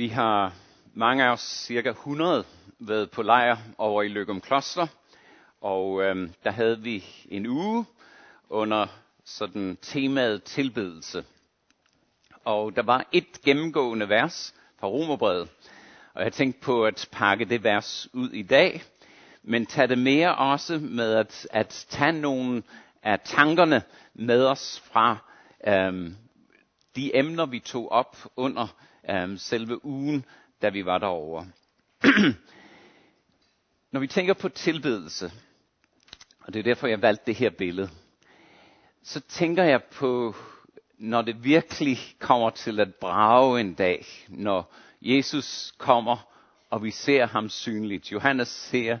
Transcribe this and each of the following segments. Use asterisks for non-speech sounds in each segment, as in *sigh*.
Vi har mange af os, cirka 100, været på lejr over i Løgum Kloster, og øhm, der havde vi en uge under sådan temaet tilbedelse. Og der var et gennemgående vers fra Romerbrevet, og jeg tænkte på at pakke det vers ud i dag, men tage det mere også med at, at tage nogle af tankerne med os fra øhm, de emner, vi tog op under øhm, selve ugen, da vi var derovre. *clears throat* Når vi tænker på tilbedelse, og det er derfor, jeg valgte det her billede, så tænker jeg på, når det virkelig kommer til at brage en dag, når Jesus kommer, og vi ser ham synligt. Johannes ser,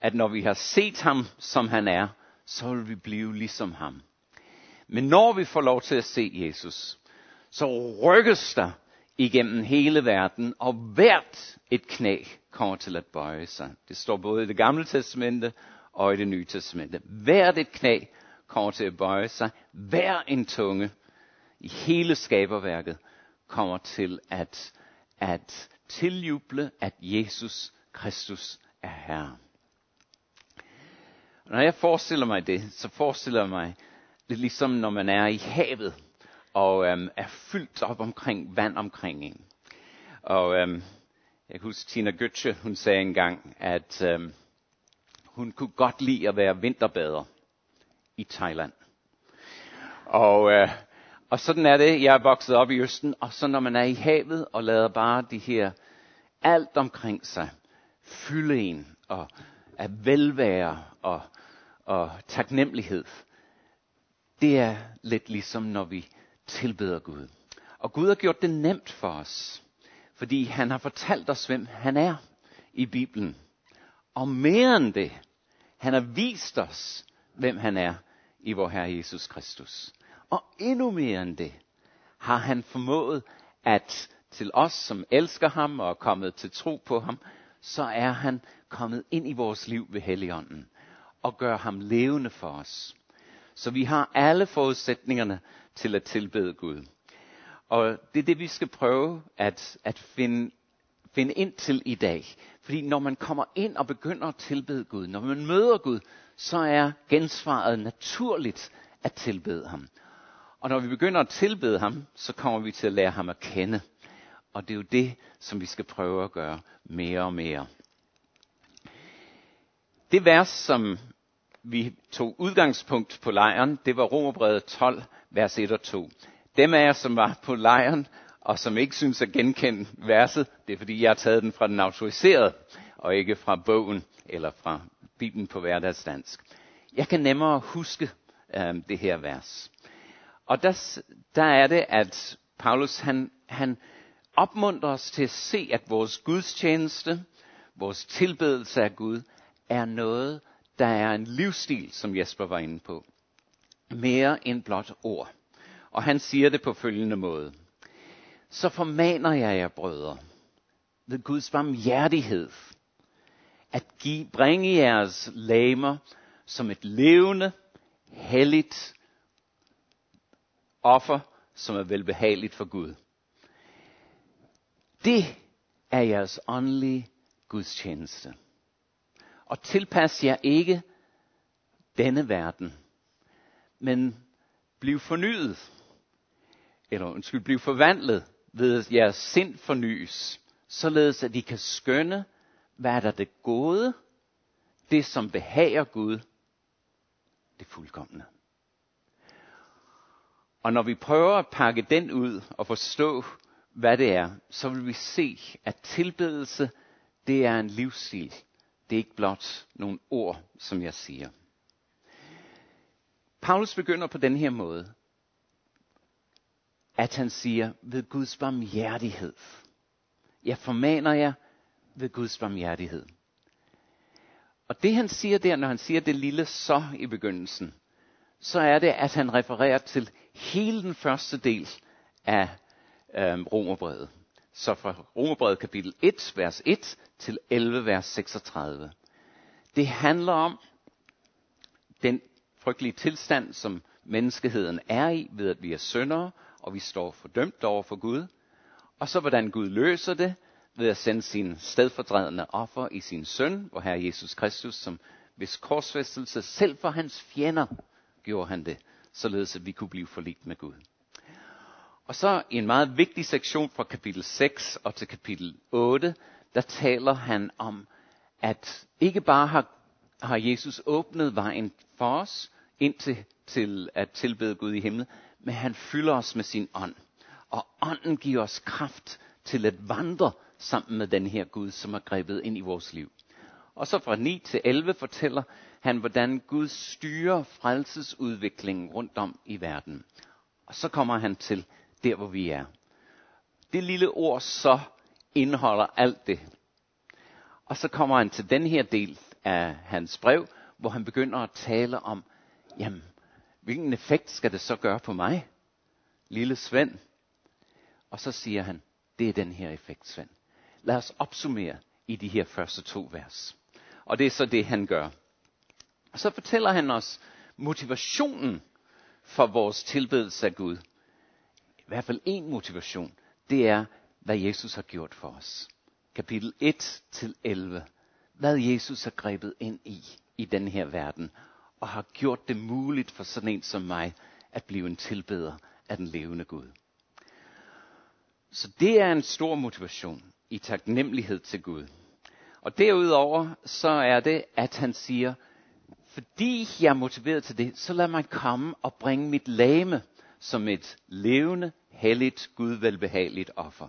at når vi har set ham, som han er, så vil vi blive ligesom ham. Men når vi får lov til at se Jesus, så rykkes der igennem hele verden, og hvert et knæ kommer til at bøje sig. Det står både i det gamle testamente og i det nye testamente. Hvert et knæ kommer til at bøje sig. Hver en tunge i hele skaberværket kommer til at, at tiljuble, at Jesus Kristus er Herre. Når jeg forestiller mig det, så forestiller jeg mig det ligesom når man er i havet og øhm, er fyldt op omkring vand omkring en. Og øhm, jeg kan huske Tina Götze, hun sagde engang, at øhm, hun kunne godt lide at være vinterbader i Thailand. Og, øh, og sådan er det, jeg er vokset op i Østen, og så når man er i havet og lader bare de her alt omkring sig fylde en og af velvære og, og taknemmelighed, det er lidt ligesom når vi tilbeder Gud. Og Gud har gjort det nemt for os, fordi han har fortalt os, hvem han er i Bibelen. Og mere end det, han har vist os, hvem han er i vor Herre Jesus Kristus. Og endnu mere end det, har han formået at til os, som elsker ham og er kommet til tro på ham, så er han kommet ind i vores liv ved Helligånden og gør ham levende for os. Så vi har alle forudsætningerne til at tilbede Gud. Og det er det, vi skal prøve at, at finde, finde ind til i dag. Fordi når man kommer ind og begynder at tilbede Gud, når man møder Gud, så er gensvaret naturligt at tilbede ham. Og når vi begynder at tilbede ham, så kommer vi til at lære ham at kende. Og det er jo det, som vi skal prøve at gøre mere og mere. Det vers, som vi tog udgangspunkt på lejren, det var Romerbrevet 12, vers 1 og 2. Dem af jer, som var på lejren, og som ikke synes at genkende verset, det er fordi, jeg har taget den fra den autoriserede, og ikke fra bogen, eller fra Bibelen på hverdagsdansk. Jeg kan nemmere huske øh, det her vers. Og der, der er det, at Paulus han, han opmuntrer os til at se, at vores gudstjeneste, vores tilbedelse af Gud, er noget, der er en livsstil, som Jesper var inde på. Mere end blot ord. Og han siger det på følgende måde. Så formaner jeg jer, brødre, ved Guds barmhjertighed, at give, bringe jeres lamer som et levende, helligt offer, som er velbehageligt for Gud. Det er jeres åndelige gudstjeneste. Og tilpas jer ikke denne verden, men bliv fornyet, eller undskyld, bliv forvandlet ved at jeres sind fornyes, således at I kan skønne, hvad der er det gode, det som behager Gud, det fuldkommende. Og når vi prøver at pakke den ud og forstå, hvad det er, så vil vi se, at tilbedelse, det er en livsstil. Det er ikke blot nogle ord, som jeg siger. Paulus begynder på den her måde, at han siger, ved Guds barmhjertighed. Jeg formaner jer ved Guds barmhjertighed. Og det han siger der, når han siger det lille så i begyndelsen, så er det, at han refererer til hele den første del af øhm, Romerbrevet. Så fra Romerbrevet kapitel 1, vers 1 til 11, vers 36. Det handler om den frygtelige tilstand, som menneskeheden er i, ved at vi er syndere, og vi står fordømt over for Gud. Og så hvordan Gud løser det, ved at sende sin stedfortrædende offer i sin søn, hvor Herre Jesus Kristus, som hvis korsfæstelse selv for hans fjender gjorde han det, således at vi kunne blive forligt med Gud. Og så i en meget vigtig sektion fra kapitel 6 og til kapitel 8, der taler han om, at ikke bare har, har Jesus åbnet vejen for os ind til, til at tilbede Gud i himlen, men han fylder os med sin ånd. Og ånden giver os kraft til at vandre sammen med den her Gud, som er grebet ind i vores liv. Og så fra 9 til 11 fortæller han, hvordan Gud styrer frelsesudviklingen rundt om i verden. Og så kommer han til der, hvor vi er. Det lille ord så indeholder alt det. Og så kommer han til den her del af hans brev, hvor han begynder at tale om, jamen, hvilken effekt skal det så gøre på mig, lille Svend? Og så siger han, det er den her effekt, Svend. Lad os opsummere i de her første to vers. Og det er så det, han gør. Og så fortæller han os motivationen for vores tilbedelse af Gud. I hvert fald en motivation. Det er, hvad Jesus har gjort for os. Kapitel 1 til 11. Hvad Jesus har grebet ind i, i den her verden. Og har gjort det muligt for sådan en som mig, at blive en tilbeder af den levende Gud. Så det er en stor motivation i taknemmelighed til Gud. Og derudover så er det, at han siger, fordi jeg er motiveret til det, så lad mig komme og bringe mit lame som et levende, helligt, gudvelbehageligt offer.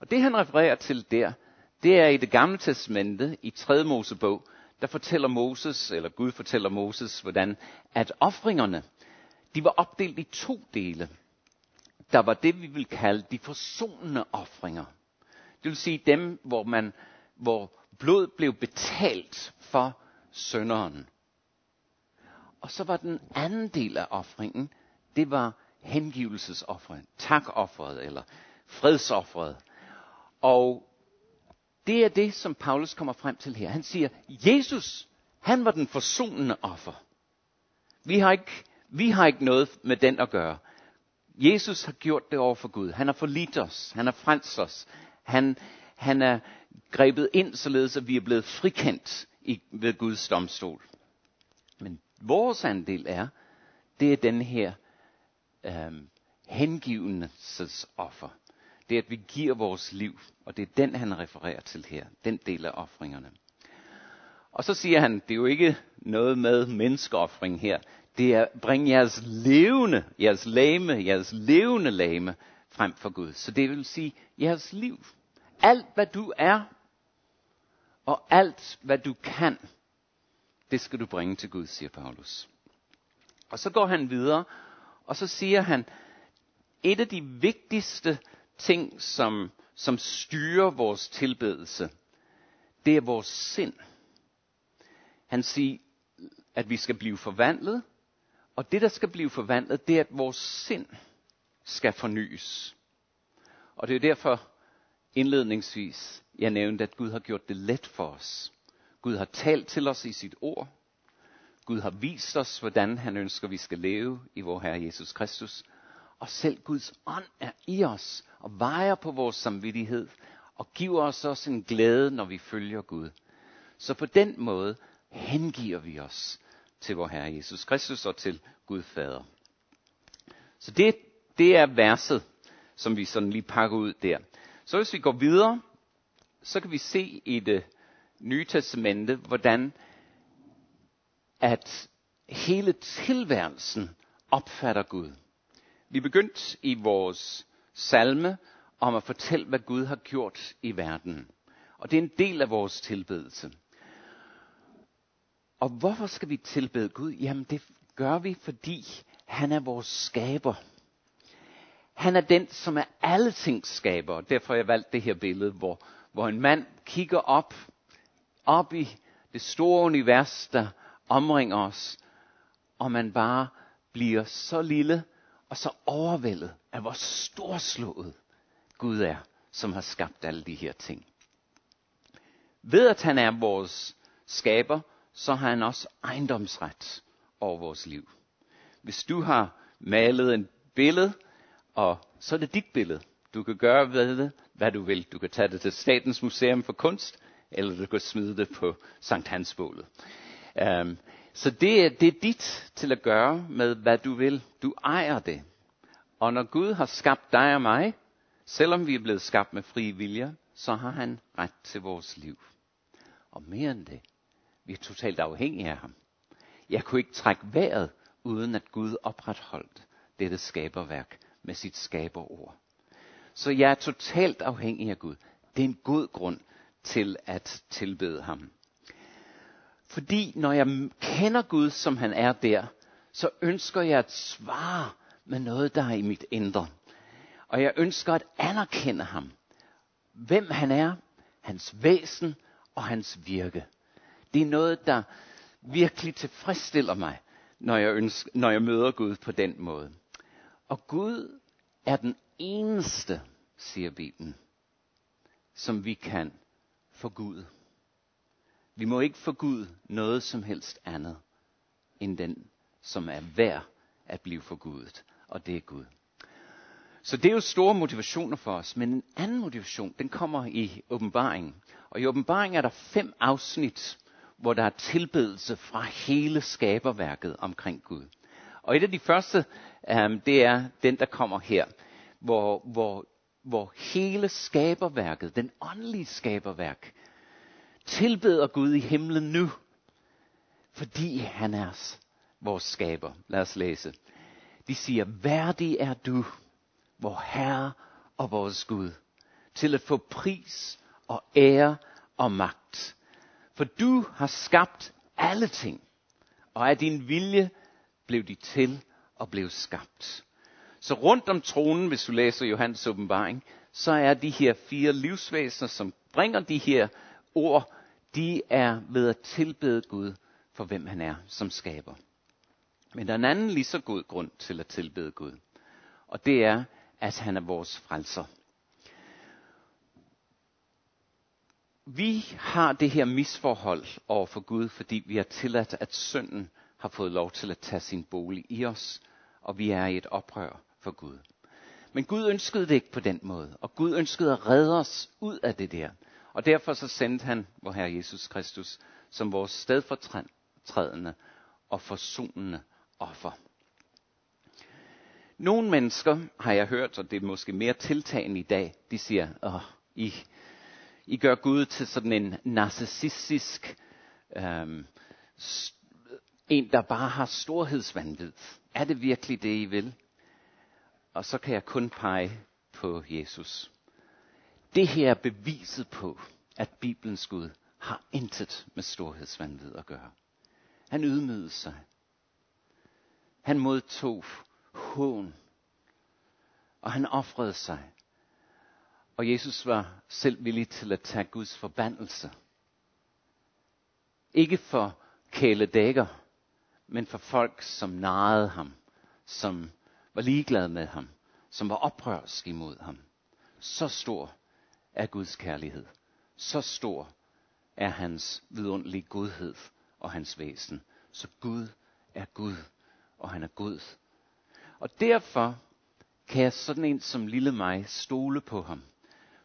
Og det han refererer til der, det er i det gamle testamente, i 3. Mosebog, der fortæller Moses, eller Gud fortæller Moses, hvordan at offringerne, de var opdelt i to dele. Der var det, vi vil kalde de forsonende offringer. Det vil sige dem, hvor, man, hvor blod blev betalt for sønderen. Og så var den anden del af offringen, det var hengivelsesofferet, takofferet eller fredsofferet. Og det er det, som Paulus kommer frem til her. Han siger, Jesus, han var den forsonende offer. Vi har ikke, vi har ikke noget med den at gøre. Jesus har gjort det over for Gud. Han har forlidt os. Han har frelst os. Han, han er grebet ind, således at vi er blevet frikendt i, ved Guds domstol. Men vores andel er, det er den her øhm, hengivelsesoffer. Det er, at vi giver vores liv, og det er den, han refererer til her, den del af offringerne. Og så siger han, det er jo ikke noget med menneskeoffring her. Det er, bring jeres levende, jeres lame, jeres levende lame frem for Gud. Så det vil sige, jeres liv. Alt hvad du er, og alt hvad du kan, det skal du bringe til Gud, siger Paulus. Og så går han videre, og så siger han, et af de vigtigste ting, som, som styrer vores tilbedelse, det er vores sind. Han siger, at vi skal blive forvandlet, og det, der skal blive forvandlet, det er, at vores sind skal fornyes. Og det er derfor indledningsvis, jeg nævnte, at Gud har gjort det let for os. Gud har talt til os i sit ord. Gud har vist os, hvordan han ønsker, vi skal leve i vor Herre Jesus Kristus. Og selv Guds ånd er i os og vejer på vores samvittighed og giver os også en glæde, når vi følger Gud. Så på den måde hengiver vi os til vor Herre Jesus Kristus og til Gud Fader. Så det, det er verset, som vi sådan lige pakker ud der. Så hvis vi går videre, så kan vi se i det nye testamente, hvordan at hele tilværelsen opfatter Gud. Vi begyndte i vores salme om at fortælle, hvad Gud har gjort i verden. Og det er en del af vores tilbedelse. Og hvorfor skal vi tilbede Gud? Jamen det gør vi, fordi han er vores skaber. Han er den, som er alle ting skaber. Derfor har jeg valgt det her billede, hvor, hvor en mand kigger op, op i det store univers, der omringer os, og man bare bliver så lille og så overvældet af, hvor storslået Gud er, som har skabt alle de her ting. Ved at han er vores skaber, så har han også ejendomsret over vores liv. Hvis du har malet en billede, og så er det dit billede. Du kan gøre ved det, hvad du vil. Du kan tage det til Statens Museum for Kunst, eller du kan smide det på Sankt Hansbålet. Um, øhm, så det er, det er dit til at gøre med, hvad du vil. Du ejer det. Og når Gud har skabt dig og mig, selvom vi er blevet skabt med fri vilje, så har han ret til vores liv. Og mere end det, vi er totalt afhængige af ham. Jeg kunne ikke trække vejret, uden at Gud opretholdt dette skaberværk med sit skaberord. Så jeg er totalt afhængig af Gud. Det er en god grund til at tilbede ham. Fordi når jeg kender Gud, som han er der, så ønsker jeg at svare med noget, der er i mit indre. Og jeg ønsker at anerkende ham. Hvem han er, hans væsen og hans virke. Det er noget, der virkelig tilfredsstiller mig, når jeg, ønsker, når jeg møder Gud på den måde. Og Gud er den eneste, siger Bibelen, som vi kan for Gud. Vi må ikke for Gud noget som helst andet, end den, som er værd at blive forgudet, og det er Gud. Så det er jo store motivationer for os, men en anden motivation, den kommer i åbenbaringen. Og i åbenbaringen er der fem afsnit, hvor der er tilbedelse fra hele skaberværket omkring Gud. Og et af de første, um, det er den, der kommer her, hvor, hvor, hvor hele skaberværket, den åndelige skaberværk, tilbeder Gud i himlen nu, fordi han er vores skaber. Lad os læse. De siger, værdig er du, vor Herre og vores Gud, til at få pris og ære og magt. For du har skabt alle ting, og af din vilje blev de til og blev skabt. Så rundt om tronen, hvis du læser Johannes åbenbaring, så er de her fire livsvæsener, som bringer de her ord, de er ved at tilbede Gud for hvem han er som skaber. Men der er en anden lige så god grund til at tilbede Gud. Og det er, at han er vores frelser. Vi har det her misforhold over for Gud, fordi vi har tilladt, at synden har fået lov til at tage sin bolig i os, og vi er i et oprør for Gud. Men Gud ønskede det ikke på den måde, og Gud ønskede at redde os ud af det der. Og derfor så sendte han vor Herre Jesus Kristus som vores stedfortrædende og forsonende offer. Nogle mennesker har jeg hørt, og det er måske mere tiltagende i dag, de siger, åh, I, I gør Gud til sådan en narcissistisk, øhm, en der bare har storhedsvandvid. Er det virkelig det, I vil? Og så kan jeg kun pege på Jesus. Det her er beviset på, at Bibelens Gud har intet med storhedsvandvid at gøre. Han ydmygede sig. Han modtog hån. Og han offrede sig. Og Jesus var selv villig til at tage Guds forbandelse. Ikke for kæledækker, men for folk, som narrede ham, som var ligeglade med ham, som var oprørske imod ham. Så stor er Guds kærlighed. Så stor er hans vidunderlige godhed og hans væsen. Så Gud er Gud, og han er god. Og derfor kan jeg sådan en som lille mig stole på ham.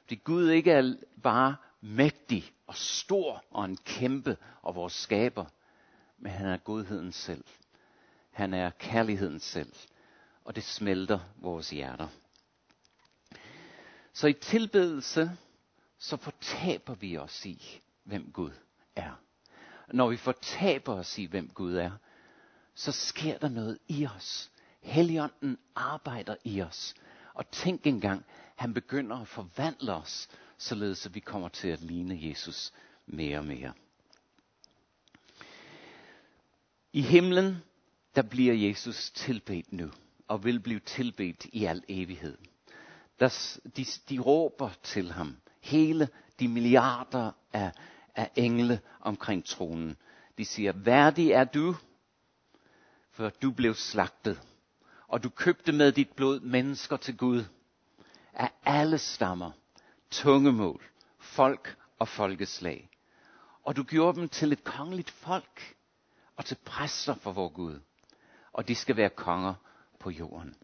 Fordi Gud ikke er bare mægtig og stor og en kæmpe og vores skaber, men han er godheden selv. Han er kærligheden selv, og det smelter vores hjerter. Så i tilbedelse, så fortaber vi os i, hvem Gud er. Når vi fortaber os i, hvem Gud er, så sker der noget i os. Helligånden arbejder i os. Og tænk engang, han begynder at forvandle os, således at vi kommer til at ligne Jesus mere og mere. I himlen, der bliver Jesus tilbedt nu, og vil blive tilbedt i al evighed. Der, de, de råber til ham, hele de milliarder af, af engle omkring tronen. De siger, værdig er du, for du blev slagtet, og du købte med dit blod mennesker til Gud af alle stammer, tungemål, folk og folkeslag. Og du gjorde dem til et kongeligt folk og til præster for vor Gud. Og de skal være konger på jorden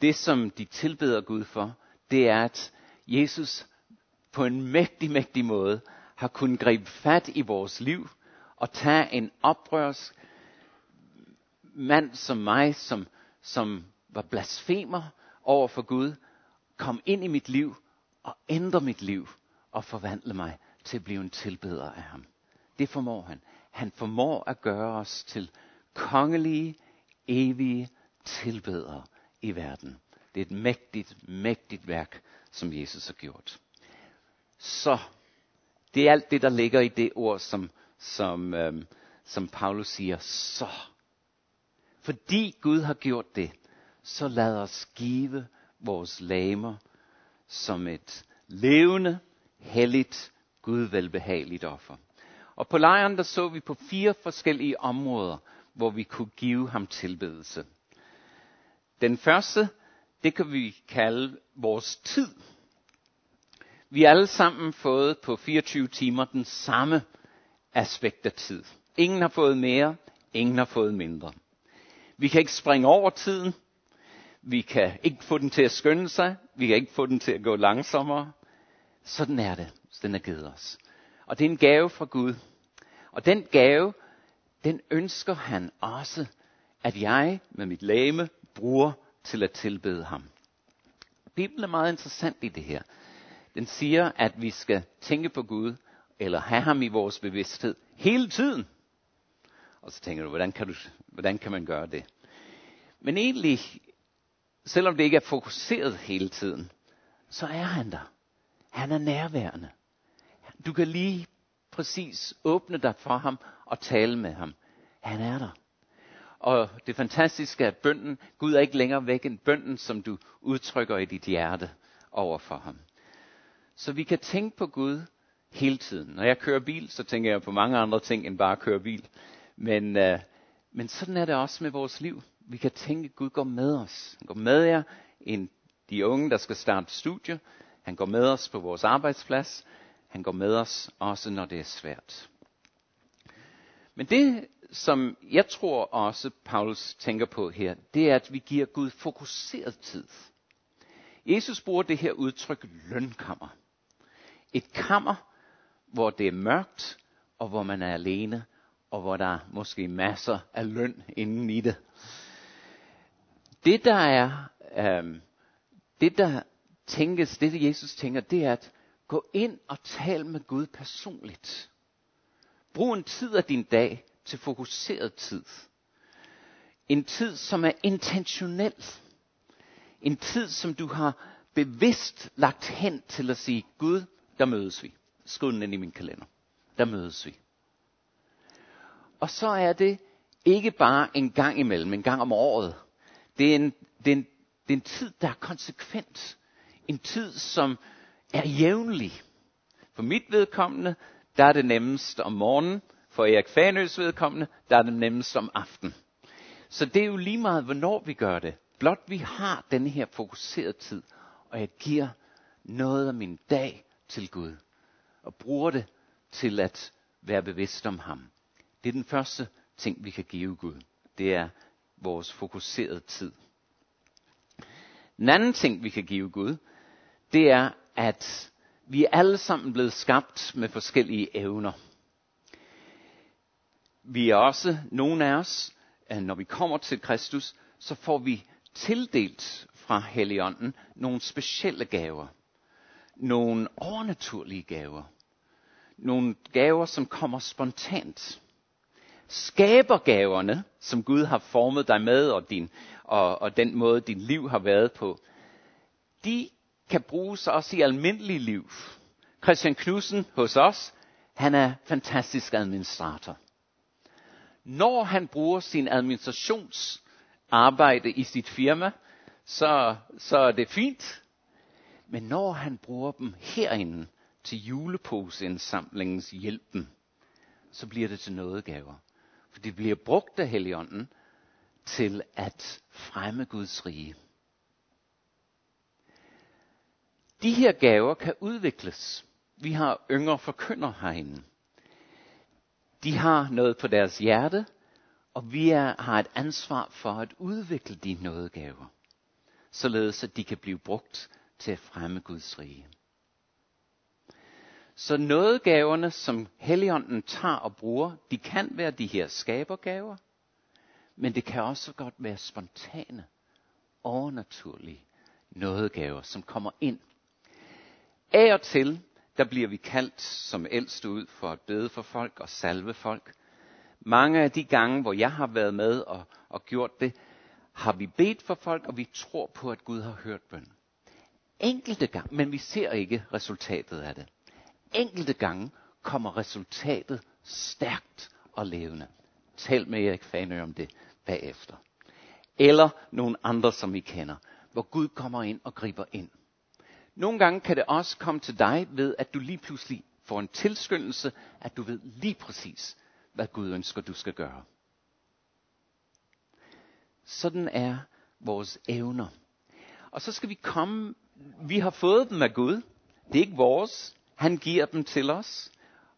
det som de tilbeder Gud for, det er, at Jesus på en mægtig, mægtig måde har kunnet gribe fat i vores liv og tage en oprørsk mand som mig, som, som var blasfemer over for Gud, kom ind i mit liv og ændre mit liv og forvandle mig til at blive en tilbeder af ham. Det formår han. Han formår at gøre os til kongelige, evige tilbedere i verden. Det er et mægtigt, mægtigt værk, som Jesus har gjort. Så, det er alt det, der ligger i det ord, som, som, øhm, som Paulus siger, så. Fordi Gud har gjort det, så lad os give vores lamer som et levende, helligt, Gud velbehageligt offer. Og på lejren der så vi på fire forskellige områder, hvor vi kunne give ham tilbedelse. Den første, det kan vi kalde vores tid. Vi har alle sammen fået på 24 timer den samme aspekt af tid. Ingen har fået mere, ingen har fået mindre. Vi kan ikke springe over tiden. Vi kan ikke få den til at skynde sig. Vi kan ikke få den til at gå langsommere. Sådan er det. Den er givet os. Og det er en gave fra Gud. Og den gave, den ønsker han også, at jeg med mit lame bruger til at tilbede ham. Bibelen er meget interessant i det her. Den siger, at vi skal tænke på Gud, eller have ham i vores bevidsthed hele tiden. Og så tænker du, hvordan kan, du, hvordan kan man gøre det? Men egentlig, selvom det ikke er fokuseret hele tiden, så er han der. Han er nærværende. Du kan lige præcis åbne dig for ham og tale med ham. Han er der. Og det fantastiske er bønden. Gud er ikke længere væk end bønden, som du udtrykker i dit hjerte over for ham. Så vi kan tænke på Gud hele tiden. Når jeg kører bil, så tænker jeg på mange andre ting end bare at køre bil. Men, øh, men sådan er det også med vores liv. Vi kan tænke, at Gud går med os. Han går med jer, en, de unge, der skal starte studie. Han går med os på vores arbejdsplads. Han går med os også, når det er svært. Men det, som jeg tror også, Paulus tænker på her, det er, at vi giver Gud fokuseret tid. Jesus bruger det her udtryk lønkammer. Et kammer, hvor det er mørkt, og hvor man er alene, og hvor der er måske masser af løn inden i det. Det der er, øh, det der tænkes, det Jesus tænker, det er at gå ind og tale med Gud personligt. Brug en tid af din dag til fokuseret tid. En tid, som er intentionel. En tid, som du har bevidst lagt hen til at sige, Gud, der mødes vi. Skriv den ind i min kalender. Der mødes vi. Og så er det ikke bare en gang imellem, en gang om året. Det er en, det er en, det er en tid, der er konsekvent. En tid, som er jævnlig. For mit vedkommende, der er det nemmest om morgenen. For Erik Fanøs vedkommende, der er det nemmest om aften. Så det er jo lige meget, hvornår vi gør det. Blot vi har den her fokuserede tid, og jeg giver noget af min dag til Gud, og bruger det til at være bevidst om ham. Det er den første ting, vi kan give Gud. Det er vores fokuserede tid. Den anden ting, vi kan give Gud, det er, at vi er alle sammen blevet skabt med forskellige evner. Vi er også, nogle af os, når vi kommer til Kristus, så får vi tildelt fra Helligånden nogle specielle gaver. Nogle overnaturlige gaver. Nogle gaver, som kommer spontant. Skabergaverne, som Gud har formet dig med, og, din, og, og den måde, din liv har været på, de kan bruges også i almindelig liv. Christian Knudsen hos os, han er fantastisk administrator. Når han bruger sin administrationsarbejde i sit firma, så, så er det fint. Men når han bruger dem herinde til juleposeindsamlingens hjælpen, så bliver det til nådegaver. For det bliver brugt af Helligånden til at fremme Guds rige. De her gaver kan udvikles. Vi har yngre forkynder herinde. De har noget på deres hjerte, og vi er, har et ansvar for at udvikle de nådegaver. således at de kan blive brugt til at fremme Guds rige. Så nådegaverne, som Helligånden tager og bruger, de kan være de her skabergaver, men det kan også godt være spontane, overnaturlige nådegaver, som kommer ind. Af og til, der bliver vi kaldt som ældste ud for at bede for folk og salve folk. Mange af de gange, hvor jeg har været med og, og gjort det, har vi bedt for folk, og vi tror på, at Gud har hørt bøn. Enkelte gange, men vi ser ikke resultatet af det. Enkelte gange kommer resultatet stærkt og levende. Tal med Erik Fanø om det bagefter. Eller nogle andre, som I kender, hvor Gud kommer ind og griber ind. Nogle gange kan det også komme til dig ved, at du lige pludselig får en tilskyndelse, at du ved lige præcis, hvad Gud ønsker, du skal gøre. Sådan er vores evner. Og så skal vi komme, vi har fået dem af Gud. Det er ikke vores. Han giver dem til os,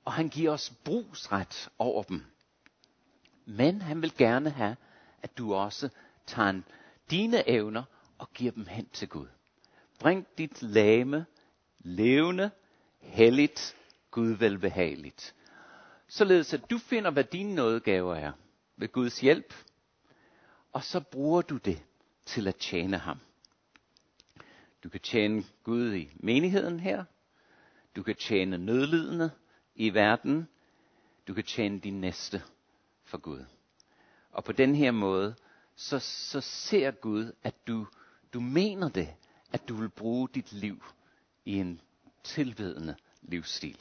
og han giver os brugsret over dem. Men han vil gerne have, at du også tager dine evner og giver dem hen til Gud. Bring dit lame, levende, helligt, Gud velbehageligt. Således at du finder, hvad dine nådegaver er ved Guds hjælp, og så bruger du det til at tjene ham. Du kan tjene Gud i menigheden her. Du kan tjene nødlidende i verden. Du kan tjene din næste for Gud. Og på den her måde, så, så ser Gud, at du, du mener det, at du vil bruge dit liv i en tilvedende livsstil.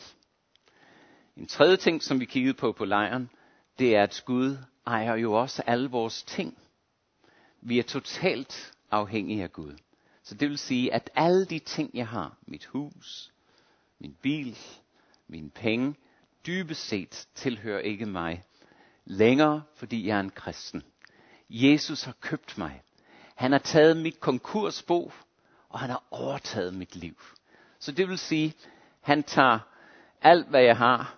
En tredje ting, som vi kiggede på på lejren, det er, at Gud ejer jo også alle vores ting. Vi er totalt afhængige af Gud. Så det vil sige, at alle de ting, jeg har, mit hus, min bil, mine penge, dybest set tilhører ikke mig længere, fordi jeg er en kristen. Jesus har købt mig. Han har taget mit konkursbo, og han har overtaget mit liv. Så det vil sige, han tager alt, hvad jeg har,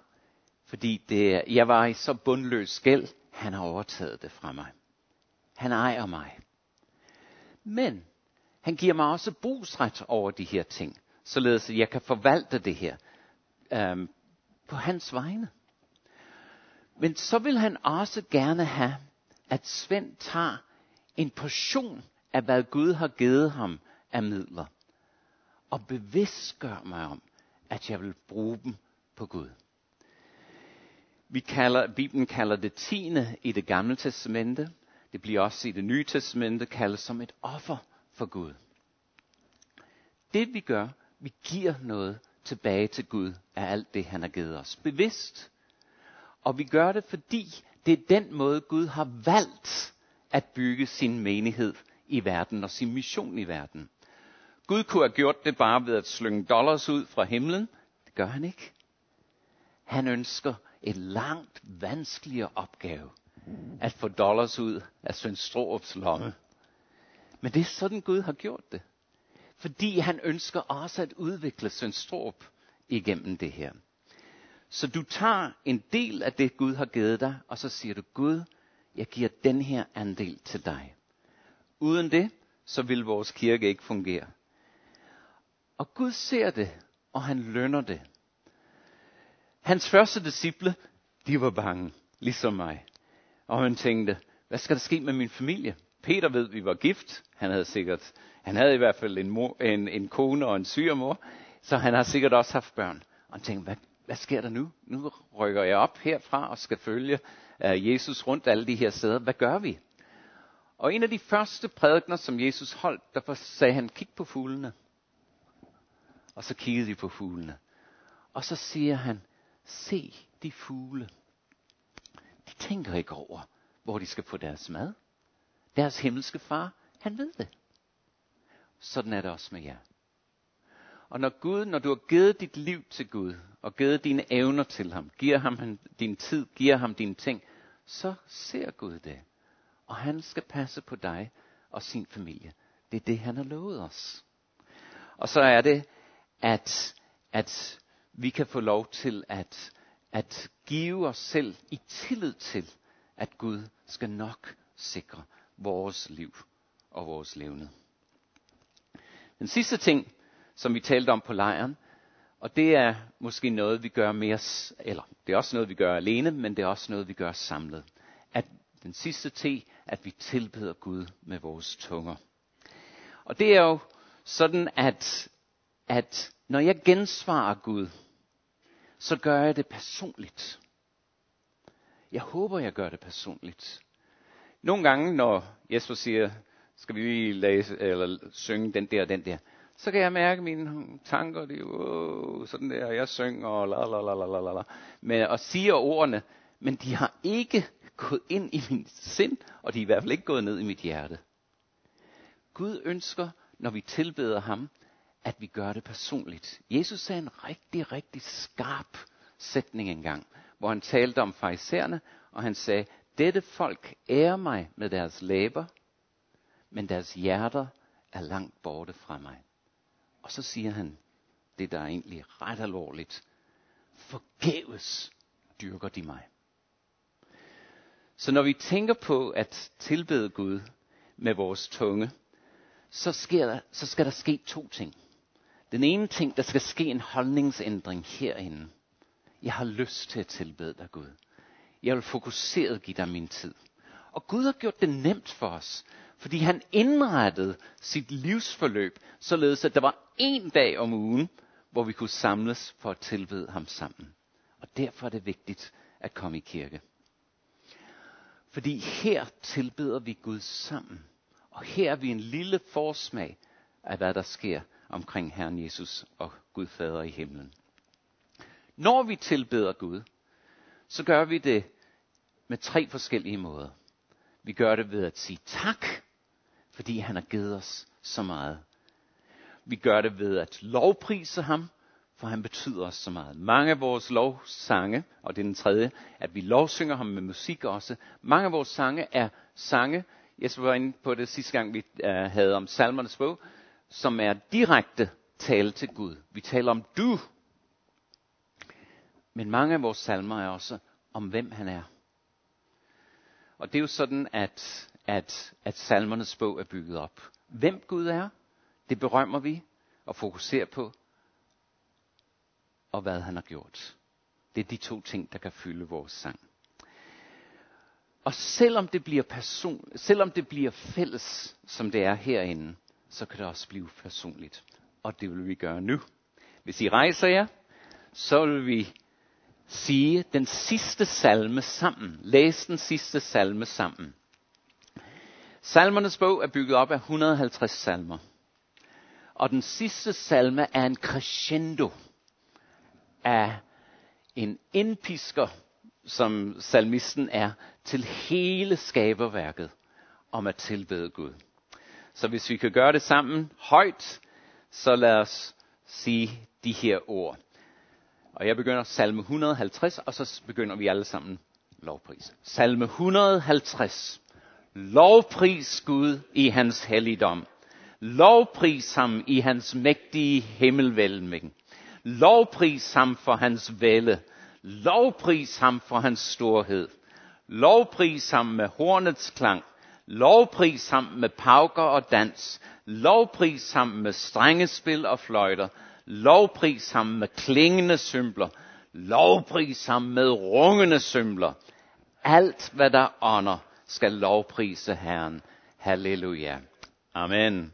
fordi det, jeg var i så bundløs gæld, han har overtaget det fra mig. Han ejer mig. Men han giver mig også brugsret over de her ting, således at jeg kan forvalte det her øhm, på hans vegne. Men så vil han også gerne have, at Svend tager en portion af, hvad Gud har givet ham af midler, og bevidst gør mig om, at jeg vil bruge dem på Gud. Vi kalder, Bibelen kalder det tiende i det gamle testamente. Det bliver også i det nye testamente kaldet som et offer for Gud. Det vi gør, vi giver noget tilbage til Gud af alt det, han har givet os. Bevidst. Og vi gør det, fordi det er den måde, Gud har valgt at bygge sin menighed i verden og sin mission i verden. Gud kunne have gjort det bare ved at slynge dollars ud fra himlen. Det gør han ikke. Han ønsker en langt vanskeligere opgave at få dollars ud af Svend Strohrups lomme. Men det er sådan Gud har gjort det. Fordi han ønsker også at udvikle Svend Strohrup igennem det her. Så du tager en del af det, Gud har givet dig, og så siger du, Gud, jeg giver den her andel til dig. Uden det, så vil vores kirke ikke fungere. Og Gud ser det, og han lønner det. Hans første disciple, de var bange, ligesom mig. Og han tænkte, hvad skal der ske med min familie? Peter ved, vi var gift. Han havde sikkert, han havde i hvert fald en, mor, en, en kone og en syrmor, så han har sikkert også haft børn. Og han tænkte, hvad, hvad sker der nu? Nu rykker jeg op herfra og skal følge uh, Jesus rundt alle de her steder. Hvad gør vi? Og en af de første prædikner, som Jesus holdt, der sagde han, kig på fuglene. Og så kiggede de på fuglene. Og så siger han, se de fugle. De tænker ikke over, hvor de skal få deres mad. Deres himmelske far, han ved det. Sådan er det også med jer. Og når Gud, når du har givet dit liv til Gud, og givet dine evner til ham, giver ham din tid, giver ham dine ting, så ser Gud det. Og han skal passe på dig og sin familie. Det er det, han har lovet os. Og så er det, at, at vi kan få lov til at, at give os selv i tillid til, at Gud skal nok sikre vores liv og vores levende. Den sidste ting, som vi talte om på lejren, og det er måske noget, vi gør mere, eller det er også noget, vi gør alene, men det er også noget, vi gør samlet. At den sidste ting, at vi tilbeder Gud med vores tunger. Og det er jo sådan, at, at når jeg gensvarer Gud, så gør jeg det personligt. Jeg håber, jeg gør det personligt. Nogle gange, når Jesper siger, skal vi lige læse, eller synge den der og den der, så kan jeg mærke mine tanker, det er sådan der, jeg synger, og la la la la la la, men, og siger ordene, men de har ikke gået ind i min sind, og de er i hvert fald ikke gået ned i mit hjerte. Gud ønsker, når vi tilbeder ham, at vi gør det personligt. Jesus sagde en rigtig, rigtig skarp sætning engang, hvor han talte om farisæerne, og han sagde, dette folk ærer mig med deres læber, men deres hjerter er langt borte fra mig. Og så siger han, det der er egentlig ret alvorligt, forgæves dyrker de mig. Så når vi tænker på at tilbede Gud med vores tunge, så, sker der, så skal der ske to ting. Den ene ting, der skal ske en holdningsændring herinde. Jeg har lyst til at tilbede dig, Gud. Jeg vil fokuseret give dig min tid. Og Gud har gjort det nemt for os, fordi han indrettede sit livsforløb, således at der var en dag om ugen, hvor vi kunne samles for at tilbede ham sammen. Og derfor er det vigtigt at komme i kirke. Fordi her tilbeder vi Gud sammen. Og her er vi en lille forsmag af, hvad der sker omkring Herren Jesus og Gud Fader i himlen. Når vi tilbeder Gud, så gør vi det med tre forskellige måder. Vi gør det ved at sige tak, fordi han har givet os så meget. Vi gør det ved at lovprise ham, for han betyder os så meget. Mange af vores lovsange, og det er den tredje, at vi lovsynger ham med musik også. Mange af vores sange er sange, jeg var inde på det sidste gang, vi øh, havde om salmernes bog, som er direkte tale til Gud. Vi taler om du. Men mange af vores salmer er også om, hvem han er. Og det er jo sådan, at, at, at salmernes bog er bygget op. Hvem Gud er, det berømmer vi og fokuserer på, og hvad han har gjort. Det er de to ting, der kan fylde vores sang. Og selvom det bliver person, selvom det bliver fælles, som det er herinde, så kan det også blive personligt. Og det vil vi gøre nu. Hvis I rejser jer, så vil vi sige den sidste salme sammen. Læs den sidste salme sammen. Salmernes bog er bygget op af 150 salmer. Og den sidste salme er en crescendo af en indpisker, som salmisten er, til hele skaberværket om at tilbede Gud. Så hvis vi kan gøre det sammen højt, så lad os sige de her ord. Og jeg begynder salme 150, og så begynder vi alle sammen lovpris. Salme 150. Lovpris Gud i hans helligdom. Lovpris ham i hans mægtige himmelvælming. Lovpris ham for hans vælde. Lovpris ham for hans storhed. Lovpris ham med hornets klang. Lovpris ham med pauker og dans. Lovpris ham med strengespil og fløjter. Lovpris ham med klingende symbler. Lovpris ham med rungende symbler. Alt hvad der ånder skal lovprise Herren. Halleluja. Amen.